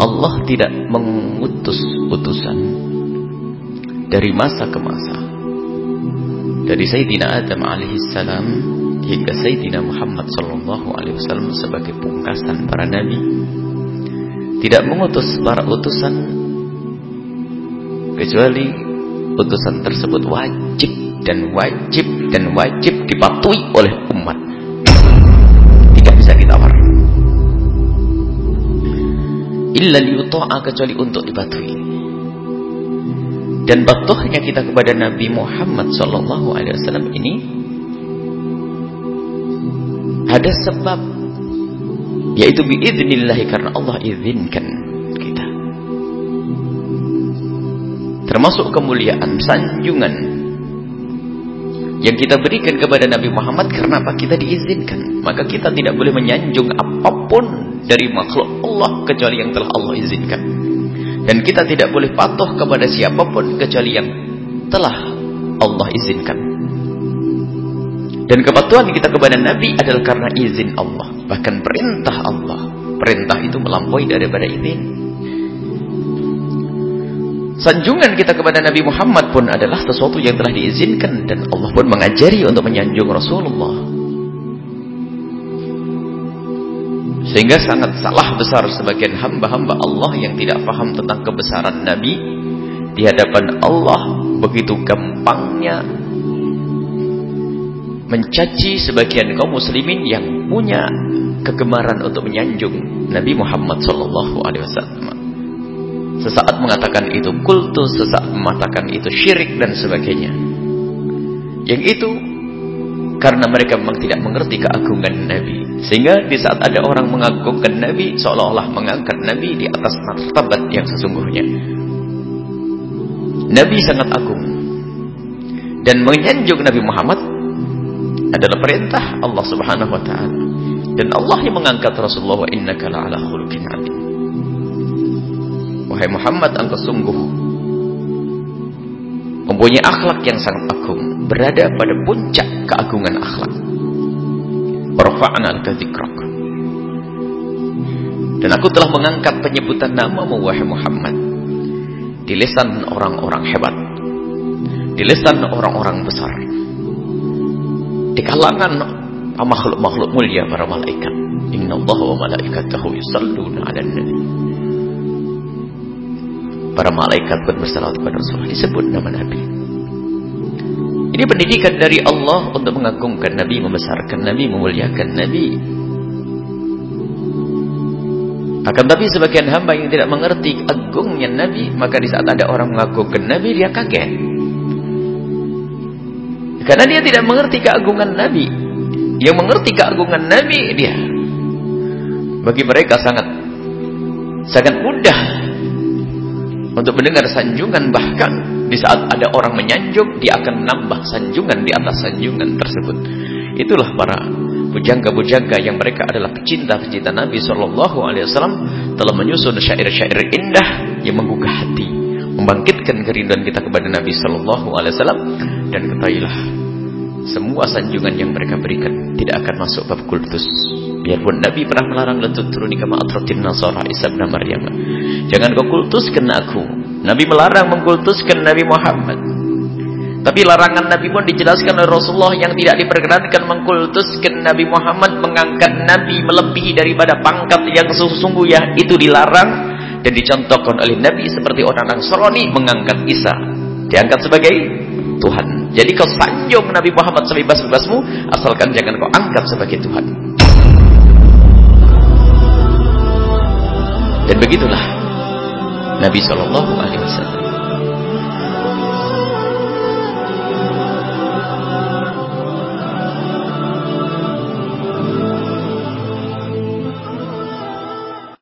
Allah tidak mengutus utusan dari masa ke masa. Dari Sayyidina Adam alaihissalam hingga Sayyidina Muhammad sallallahu alaihi wasallam sebagai pungkasan para nabi tidak mengutus para utusan kecuali utusan tersebut wajib dan wajib dan wajib dipatuhi oleh illa liyuta'a kecuali untuk dipatuhi. Dan patuhnya kita kepada Nabi Muhammad sallallahu alaihi wasallam ini ada sebab yaitu biiznillah karena Allah izinkan kita. Termasuk kemuliaan sanjungan yang kita berikan kepada Nabi Muhammad karena apa? Kita diizinkan. Maka kita tidak boleh menyanjung apa pun dari makhluk Allah kecuali yang telah Allah izinkan. Dan kita tidak boleh patuh kepada siapa pun kecuali yang telah Allah izinkan. Dan kepatuhan kita kepada Nabi adalah karena izin Allah bahkan perintah Allah. Perintah itu melampaui daripada izin Sanjungan kita kepada Nabi Muhammad pun adalah sesuatu yang telah diizinkan dan Allah pun mengajari untuk menyanjung Rasulullah. Sehingga sangat salah besar sebagian hamba-hamba Allah yang tidak paham tentang kebesaran Nabi di hadapan Allah begitu gampangnya mencaci sebagian kaum muslimin yang punya kegemaran untuk menyanjung Nabi Muhammad sallallahu alaihi wasallam. Sesaat mengatakan itu kultus, sesaat mengatakan itu syirik dan sebagainya. Yang itu karena mereka memang tidak mengerti keagungan Nabi. Sehingga di saat ada orang mengagungkan Nabi, seolah-olah mengangkat Nabi di atas martabat yang sesungguhnya. Nabi sangat agung. Dan menyanjung Nabi Muhammad adalah perintah Allah Subhanahu wa taala. Dan Allah yang mengangkat Rasulullah innaka la'ala khuluqin 'adzim. Wahai Muhammad engkau sungguh mempunyai akhlak yang sangat agung, berada pada puncak keagungan akhlak. Dan aku telah mengangkat penyebutan namamu wahai Muhammad di lisan orang-orang hebat, di lisan orang-orang besar, di kalangan makhluk-makhluk mulia para malaikat. Inna Allah wa malaikatahu yusalluna 'alan nabi para malaikat pun bersalawat kepada Rasulullah disebut nama Nabi. Ini pendidikan dari Allah untuk mengagungkan Nabi, membesarkan Nabi, memuliakan Nabi. Akan tapi sebagian hamba yang tidak mengerti agungnya Nabi, maka di saat ada orang mengagungkan Nabi, dia kaget. Karena dia tidak mengerti keagungan Nabi. Yang mengerti keagungan Nabi, dia. Bagi mereka sangat sangat mudah untuk mendengar sanjungan bahkan di saat ada orang menyanjung dia akan menambah sanjungan di atas sanjungan tersebut. Itulah para bujangga-bujangga yang mereka adalah pecinta-pecinta Nabi Shallallahu Alaihi Wasallam telah menyusun syair-syair indah yang menggugah hati membangkitkan kerinduan kita kepada Nabi Shallallahu Alaihi Wasallam. Dan ketahuilah semua sanjungan yang mereka berikan tidak akan masuk bab kultus biarpun Nabi pernah melarang letut turuni kama atratin nasara Isa bin Maryam. Jangan kau kultuskan aku. Nabi melarang mengkultuskan Nabi Muhammad. Tapi larangan Nabi pun dijelaskan oleh Rasulullah yang tidak diperkenankan mengkultuskan Nabi Muhammad mengangkat Nabi melebihi daripada pangkat yang sesungguhnya. Itu dilarang dan dicontohkan oleh Nabi seperti orang Nasrani mengangkat Isa. Diangkat sebagai Tuhan. Jadi kau sanjung Nabi Muhammad sebebas-bebasmu asalkan jangan kau angkat sebagai Tuhan. Dan begitulah Nabi Shallallahu Alaihi Wasallam